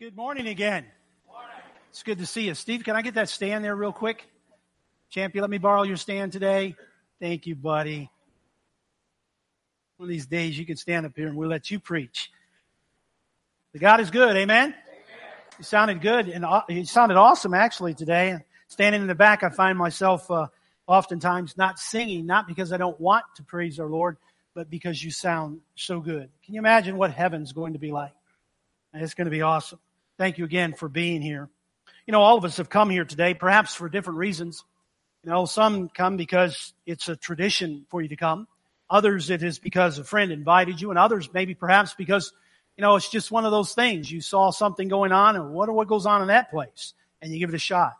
Good morning again. It's good to see you. Steve, can I get that stand there real quick? Champion, let me borrow your stand today. Thank you, buddy. One of these days you can stand up here and we'll let you preach. The God is good, amen? amen. You sounded good and you sounded awesome actually today. Standing in the back, I find myself uh, oftentimes not singing, not because I don't want to praise our Lord, but because you sound so good. Can you imagine what heaven's going to be like? It's going to be awesome. Thank you again for being here. You know, all of us have come here today, perhaps for different reasons. You know, some come because it's a tradition for you to come. Others, it is because a friend invited you, and others maybe perhaps because, you know, it's just one of those things. You saw something going on, and what, what goes on in that place? And you give it a shot.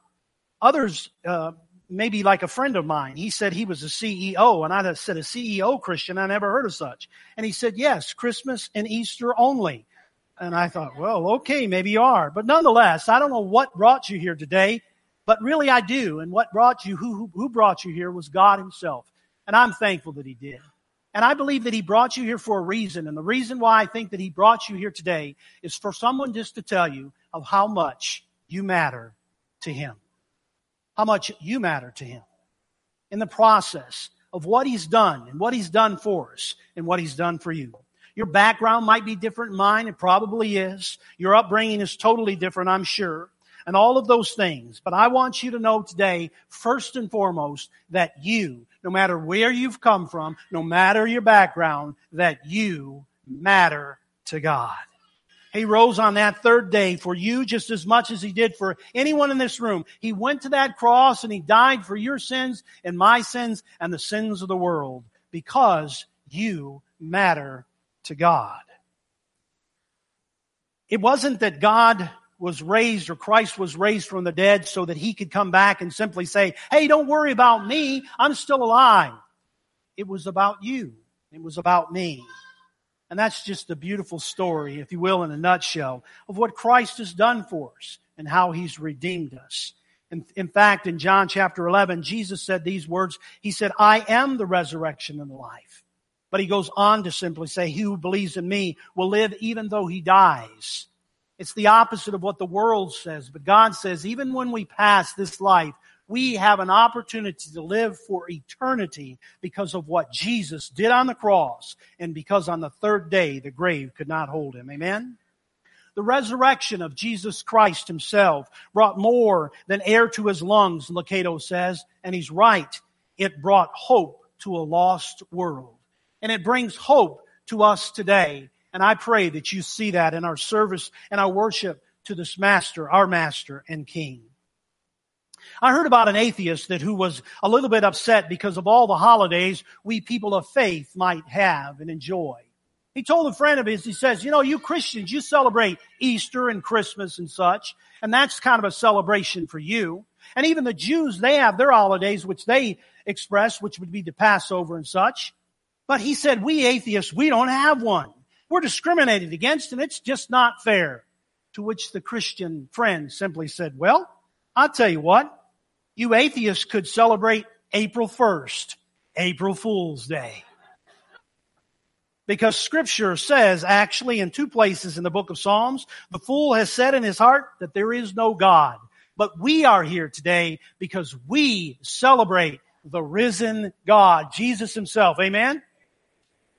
Others, uh, maybe like a friend of mine, he said he was a CEO, and I said, a CEO Christian, I never heard of such. And he said, yes, Christmas and Easter only. And I thought, well, okay, maybe you are. But nonetheless, I don't know what brought you here today, but really I do. And what brought you, who, who brought you here was God himself. And I'm thankful that he did. And I believe that he brought you here for a reason. And the reason why I think that he brought you here today is for someone just to tell you of how much you matter to him. How much you matter to him. In the process of what he's done and what he's done for us and what he's done for you. Your background might be different mine. It probably is. Your upbringing is totally different, I'm sure. And all of those things. But I want you to know today, first and foremost, that you, no matter where you've come from, no matter your background, that you matter to God. He rose on that third day for you just as much as he did for anyone in this room. He went to that cross and he died for your sins and my sins and the sins of the world because you matter to God. It wasn't that God was raised or Christ was raised from the dead so that he could come back and simply say, Hey, don't worry about me. I'm still alive. It was about you. It was about me. And that's just a beautiful story, if you will, in a nutshell of what Christ has done for us and how he's redeemed us. In, in fact, in John chapter 11, Jesus said these words. He said, I am the resurrection and the life. But he goes on to simply say, He who believes in me will live even though he dies. It's the opposite of what the world says. But God says, even when we pass this life, we have an opportunity to live for eternity because of what Jesus did on the cross and because on the third day the grave could not hold him. Amen? The resurrection of Jesus Christ himself brought more than air to his lungs, Lucado says, and he's right. It brought hope to a lost world and it brings hope to us today. And I pray that you see that in our service and our worship to this master, our master and king. I heard about an atheist that who was a little bit upset because of all the holidays we people of faith might have and enjoy. He told a friend of his, he says, you know, you Christians, you celebrate Easter and Christmas and such, and that's kind of a celebration for you. And even the Jews, they have their holidays which they express, which would be the Passover and such. But he said, we atheists, we don't have one. We're discriminated against and it's just not fair. To which the Christian friend simply said, well, I'll tell you what, you atheists could celebrate April 1st, April Fool's Day. Because scripture says actually in two places in the book of Psalms, the fool has said in his heart that there is no God. But we are here today because we celebrate the risen God, Jesus himself. Amen?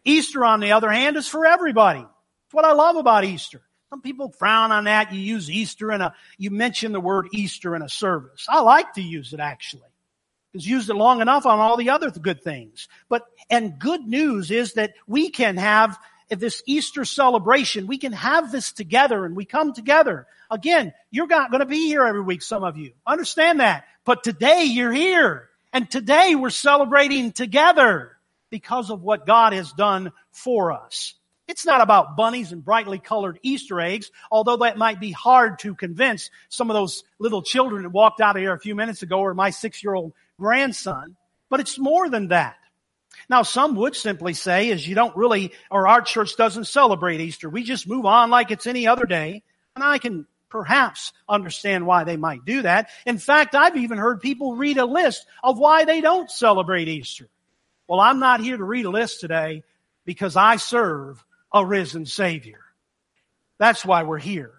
Easter, on the other hand, is for everybody. That's what I love about Easter. Some people frown on that. You use Easter in a, you mention the word Easter in a service. I like to use it actually. Because used it long enough on all the other good things. But, and good news is that we can have this Easter celebration. We can have this together and we come together. Again, you're not going to be here every week, some of you. Understand that. But today you're here. And today we're celebrating together because of what God has done for us. It's not about bunnies and brightly colored Easter eggs, although that might be hard to convince some of those little children that walked out of here a few minutes ago or my six year old grandson. But it's more than that. Now, some would simply say, is you don't really, or our church doesn't celebrate Easter. We just move on like it's any other day. And I can perhaps understand why they might do that. In fact, I've even heard people read a list of why they don't celebrate Easter. Well, I'm not here to read a list today because I serve a risen Savior. That's why we're here.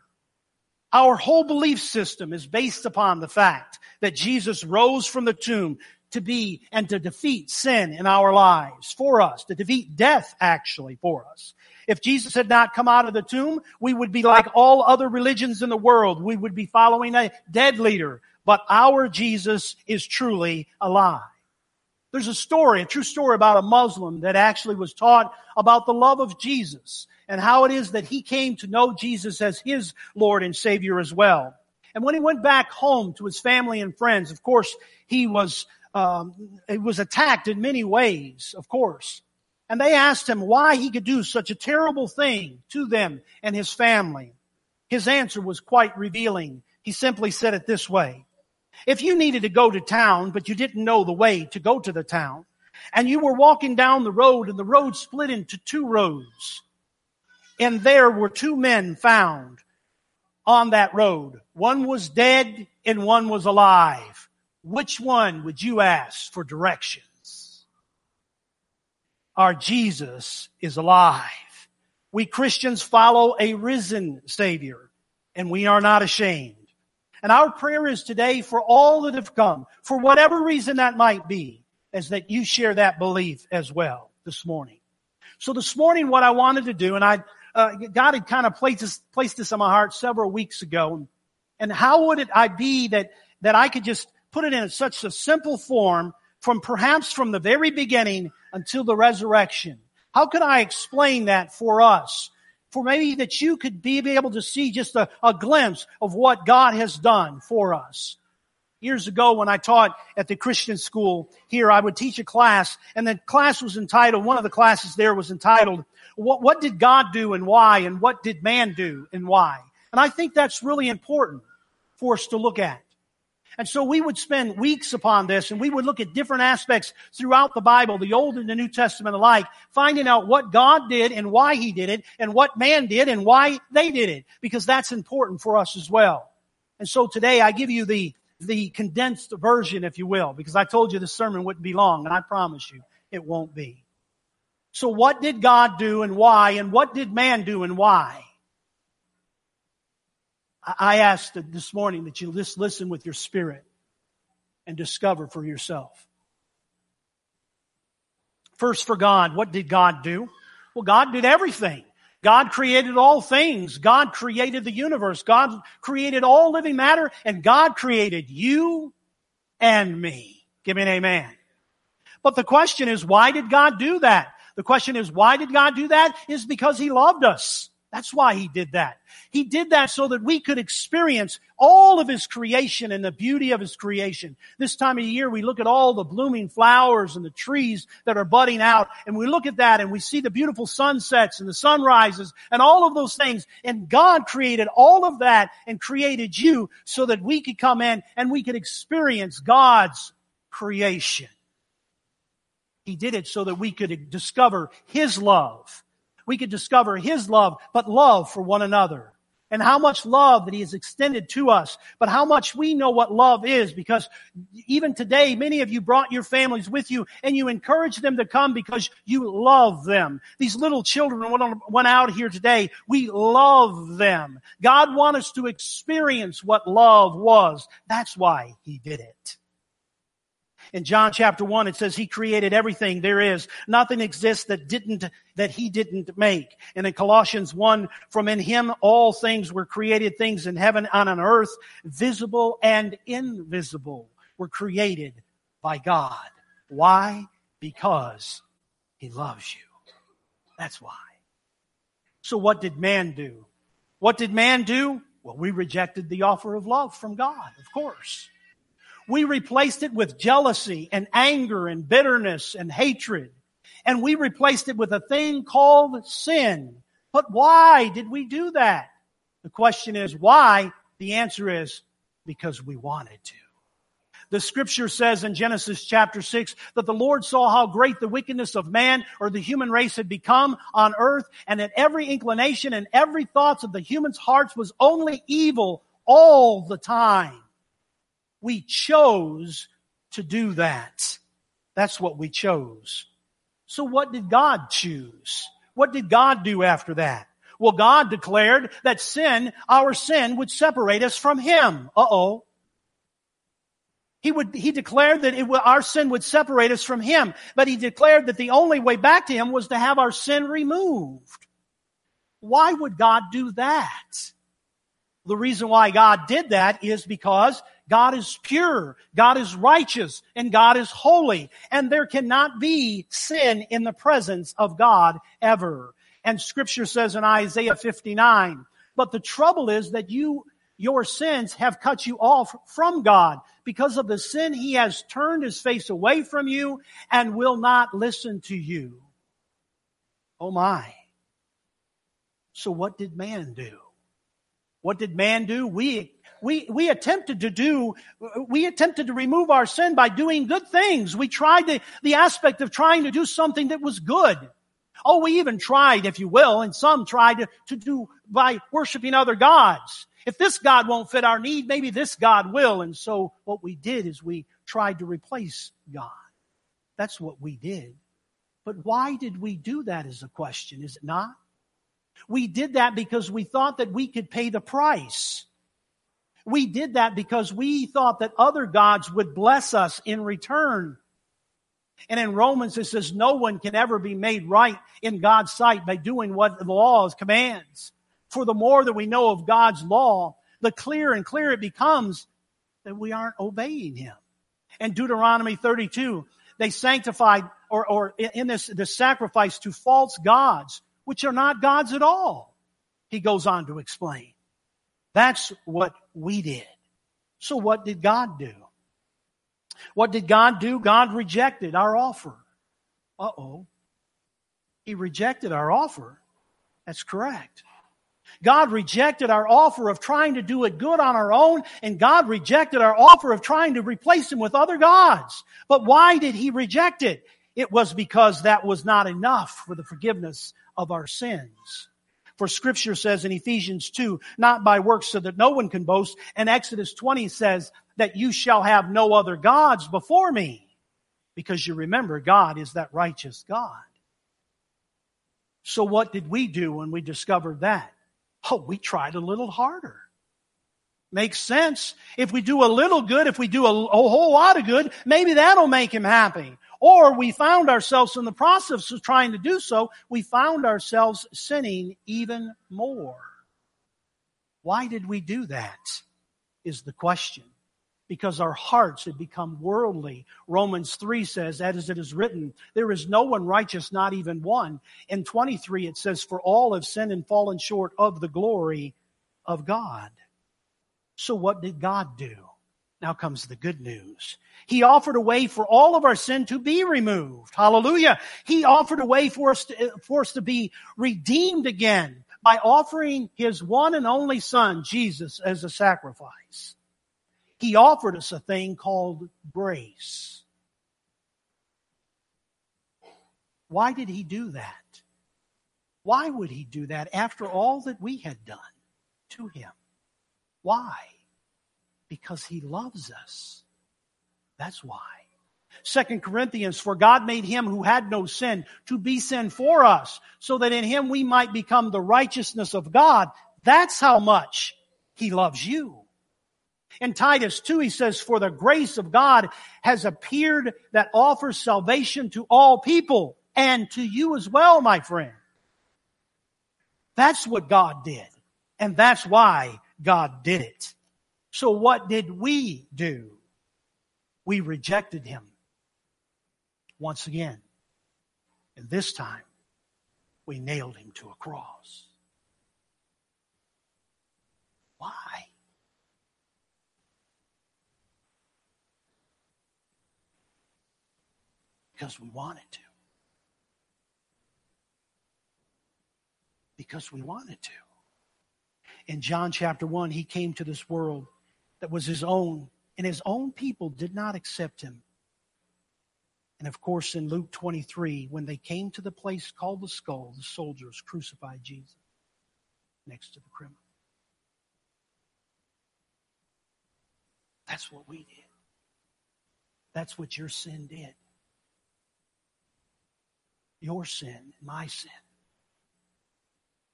Our whole belief system is based upon the fact that Jesus rose from the tomb to be and to defeat sin in our lives for us, to defeat death actually for us. If Jesus had not come out of the tomb, we would be like all other religions in the world. We would be following a dead leader. But our Jesus is truly alive. There's a story, a true story about a Muslim that actually was taught about the love of Jesus and how it is that he came to know Jesus as his Lord and Savior as well. And when he went back home to his family and friends, of course, he was, um, he was attacked in many ways, of course. And they asked him why he could do such a terrible thing to them and his family. His answer was quite revealing. He simply said it this way. If you needed to go to town, but you didn't know the way to go to the town, and you were walking down the road and the road split into two roads, and there were two men found on that road. One was dead and one was alive. Which one would you ask for directions? Our Jesus is alive. We Christians follow a risen Savior and we are not ashamed. And our prayer is today for all that have come, for whatever reason that might be, is that you share that belief as well this morning. So this morning what I wanted to do, and I, uh, God had kind of placed this, placed this on my heart several weeks ago. And how would it I be that, that I could just put it in such a simple form from perhaps from the very beginning until the resurrection? How could I explain that for us? For maybe that you could be able to see just a, a glimpse of what God has done for us years ago when I taught at the Christian school here, I would teach a class and the class was entitled, one of the classes there was entitled, what, what did God do and why and what did man do and why? And I think that's really important for us to look at. And so we would spend weeks upon this and we would look at different aspects throughout the Bible, the Old and the New Testament alike, finding out what God did and why He did it and what man did and why they did it, because that's important for us as well. And so today I give you the the condensed version, if you will, because I told you the sermon wouldn't be long, and I promise you it won't be. So what did God do and why, and what did man do and why? I asked this morning that you just listen with your spirit and discover for yourself. First for God, what did God do? Well, God did everything. God created all things. God created the universe. God created all living matter and God created you and me. Give me an amen. But the question is, why did God do that? The question is, why did God do that? Is because He loved us. That's why he did that. He did that so that we could experience all of his creation and the beauty of his creation. This time of year, we look at all the blooming flowers and the trees that are budding out, and we look at that and we see the beautiful sunsets and the sunrises and all of those things. And God created all of that and created you so that we could come in and we could experience God's creation. He did it so that we could discover his love we could discover His love, but love for one another. And how much love that He has extended to us, but how much we know what love is because even today, many of you brought your families with you and you encourage them to come because you love them. These little children went out here today. We love them. God wants us to experience what love was. That's why He did it. In John chapter 1, it says he created everything there is. Nothing exists that didn't, that he didn't make. And in Colossians 1, from in him all things were created, things in heaven and on earth, visible and invisible, were created by God. Why? Because he loves you. That's why. So what did man do? What did man do? Well, we rejected the offer of love from God, of course. We replaced it with jealousy and anger and bitterness and hatred. And we replaced it with a thing called sin. But why did we do that? The question is why? The answer is because we wanted to. The scripture says in Genesis chapter 6 that the Lord saw how great the wickedness of man or the human race had become on earth and that every inclination and every thoughts of the human's hearts was only evil all the time. We chose to do that. That's what we chose. So what did God choose? What did God do after that? Well, God declared that sin, our sin, would separate us from Him. Uh-oh. He would, he declared that it, our sin would separate us from him, but he declared that the only way back to him was to have our sin removed. Why would God do that? The reason why God did that is because God is pure, God is righteous, and God is holy, and there cannot be sin in the presence of God ever. And scripture says in Isaiah 59, but the trouble is that you your sins have cut you off from God. Because of the sin, he has turned his face away from you and will not listen to you. Oh my. So what did man do? What did man do? We, we, we attempted to do, we attempted to remove our sin by doing good things. We tried the, the aspect of trying to do something that was good. Oh, we even tried, if you will, and some tried to, to do by worshiping other gods. If this God won't fit our need, maybe this God will. And so what we did is we tried to replace God. That's what we did. But why did we do that is a question, is it not? We did that because we thought that we could pay the price. We did that because we thought that other gods would bless us in return. And in Romans it says no one can ever be made right in God's sight by doing what the law commands. For the more that we know of God's law, the clearer and clearer it becomes that we aren't obeying Him. In Deuteronomy 32, they sanctified or, or in this, this sacrifice to false gods, which are not gods at all. He goes on to explain. That's what we did. So what did God do? What did God do? God rejected our offer. Uh oh. He rejected our offer. That's correct. God rejected our offer of trying to do it good on our own, and God rejected our offer of trying to replace him with other gods. But why did he reject it? It was because that was not enough for the forgiveness of our sins. For scripture says in Ephesians 2, not by works so that no one can boast. And Exodus 20 says that you shall have no other gods before me. Because you remember God is that righteous God. So what did we do when we discovered that? Oh, we tried a little harder. Makes sense. If we do a little good, if we do a, a, whole lot of good, maybe that'll make him happy. Or we found ourselves in the process of trying to do so, we found ourselves sinning even more. Why did we do that? Is the question. Because our hearts had become worldly. Romans 3 says, as it is written, there is no one righteous, not even one. In 23 it says, for all have sinned and fallen short of the glory of God. So what did God do? Now comes the good news. He offered a way for all of our sin to be removed. Hallelujah. He offered a way for us to, for us to be redeemed again by offering his one and only son, Jesus, as a sacrifice. He offered us a thing called grace. Why did he do that? Why would he do that after all that we had done to him? Why? Because he loves us. That's why. Second Corinthians, for God made him who had no sin to be sin for us, so that in him we might become the righteousness of God. That's how much he loves you. In Titus 2, he says, for the grace of God has appeared that offers salvation to all people and to you as well, my friend. That's what God did. And that's why God did it. So what did we do? We rejected him once again. And this time, we nailed him to a cross. Why? Because we wanted to. Because we wanted to in John chapter 1, he came to this world that was his own, and his own people did not accept him. And of course, in Luke 23, when they came to the place called the skull, the soldiers crucified Jesus next to the criminal. That's what we did. That's what your sin did. Your sin, my sin.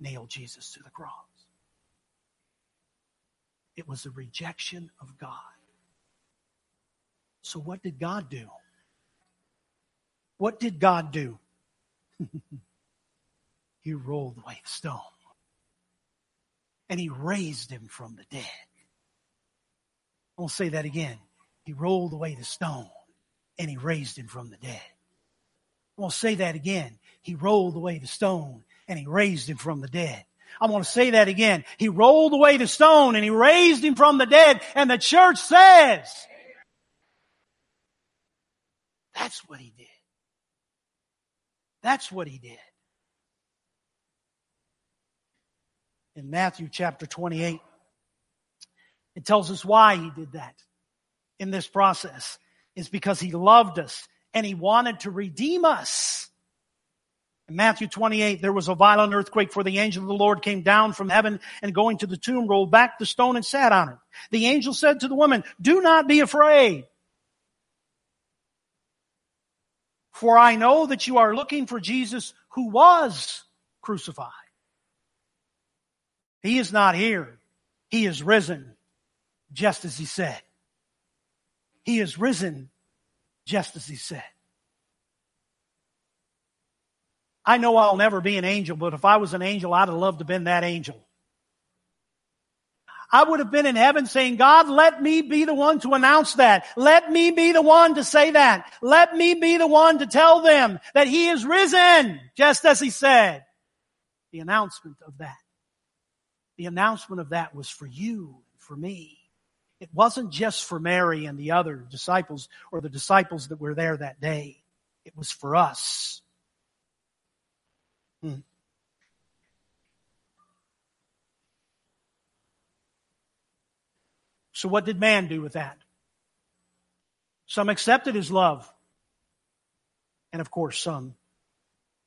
nailed Jesus to the cross. It was a rejection of God. So, what did God do? What did God do? he rolled away the stone and he raised him from the dead. I'll say that again. He rolled away the stone and he raised him from the dead. I to say that again. He rolled away the stone and he raised him from the dead. I want to say that again. He rolled away the stone and he raised him from the dead. And the church says, that's what he did. That's what he did. In Matthew chapter 28, it tells us why he did that in this process. It's because he loved us and he wanted to redeem us. In Matthew 28, there was a violent earthquake for the angel of the Lord came down from heaven and going to the tomb rolled back the stone and sat on it. The angel said to the woman, do not be afraid. For I know that you are looking for Jesus who was crucified. He is not here. He is risen, just as he said. He is risen, just as he said. I know I'll never be an angel, but if I was an angel, I'd have loved to have been that angel. I would have been in heaven saying, God, let me be the one to announce that. Let me be the one to say that. Let me be the one to tell them that he is risen, just as he said. The announcement of that. The announcement of that was for you, for me. It wasn't just for Mary and the other disciples or the disciples that were there that day. It was for us. Hmm. So what did man do with that? Some accepted his love. And of course, some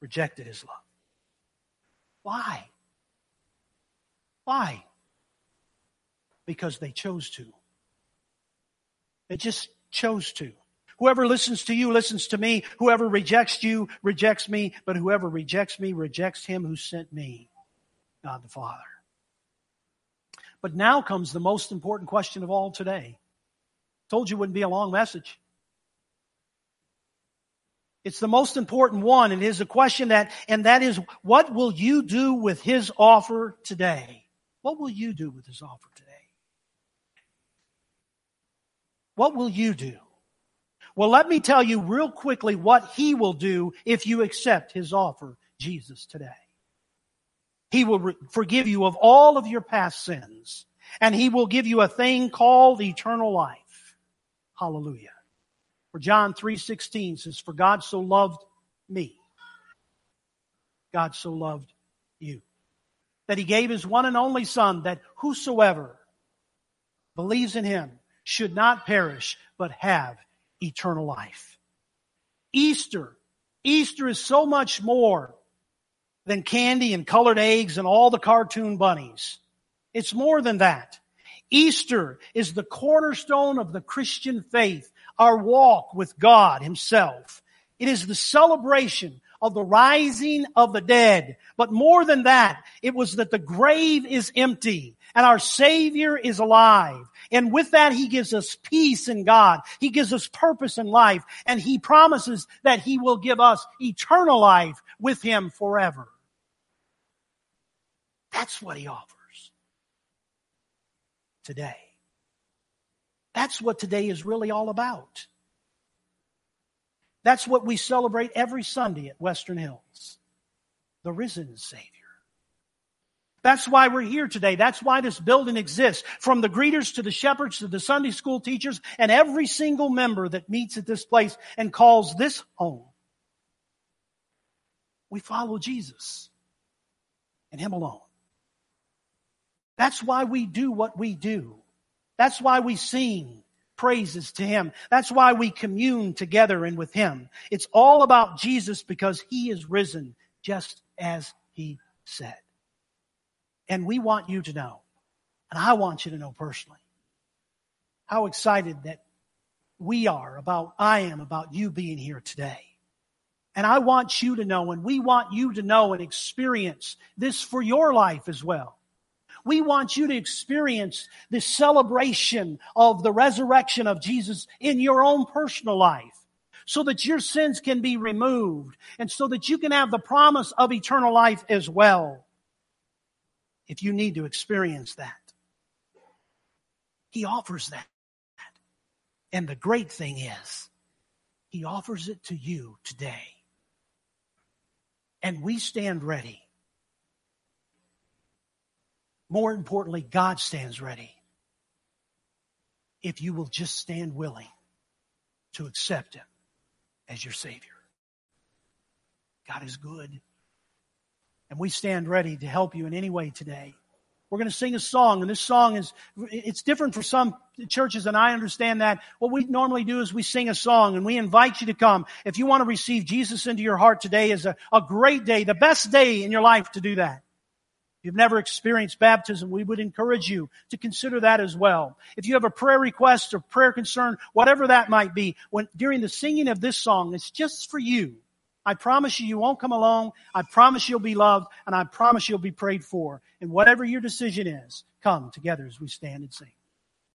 rejected his love. Why? Why? Because they chose to. They just chose to. Whoever listens to you listens to me. Whoever rejects you rejects me. But whoever rejects me rejects him who sent me, God the Father. But now comes the most important question of all today. Told you it wouldn't be a long message. It's the most important one. And it is a question that, and that is, what will you do with his offer today? What will you do with his offer today? What will you do? Well, let me tell you real quickly what he will do if you accept his offer, Jesus, today. He will re- forgive you of all of your past sins, and he will give you a thing called eternal life. Hallelujah. For John 3:16 says, "For God so loved me, God so loved you, that he gave his one and only son that whosoever believes in him should not perish but have eternal life. Easter. Easter is so much more than candy and colored eggs and all the cartoon bunnies. It's more than that. Easter is the cornerstone of the Christian faith, our walk with God himself. It is the celebration of the rising of the dead. But more than that, it was that the grave is empty and our Savior is alive. And with that, He gives us peace in God. He gives us purpose in life. And He promises that He will give us eternal life with Him forever. That's what He offers today. That's what today is really all about. That's what we celebrate every Sunday at Western Hills. The risen Savior. That's why we're here today. That's why this building exists. From the greeters to the shepherds to the Sunday school teachers and every single member that meets at this place and calls this home. We follow Jesus and Him alone. That's why we do what we do. That's why we sing praises to Him. That's why we commune together and with Him. It's all about Jesus because He is risen just as He said. And we want you to know, and I want you to know personally, how excited that we are about, I am about you being here today. And I want you to know, and we want you to know and experience this for your life as well. We want you to experience the celebration of the resurrection of Jesus in your own personal life so that your sins can be removed and so that you can have the promise of eternal life as well. If you need to experience that, He offers that. And the great thing is, He offers it to you today. And we stand ready more importantly, God stands ready. If you will just stand willing to accept Him as your Savior. God is good. And we stand ready to help you in any way today. We're going to sing a song, and this song is, it's different for some churches, and I understand that. What we normally do is we sing a song, and we invite you to come. If you want to receive Jesus into your heart today is a, a great day, the best day in your life to do that you've never experienced baptism, we would encourage you to consider that as well. If you have a prayer request or prayer concern, whatever that might be, when during the singing of this song, it's just for you. I promise you, you won't come alone. I promise you'll be loved, and I promise you'll be prayed for. And whatever your decision is, come together as we stand and sing.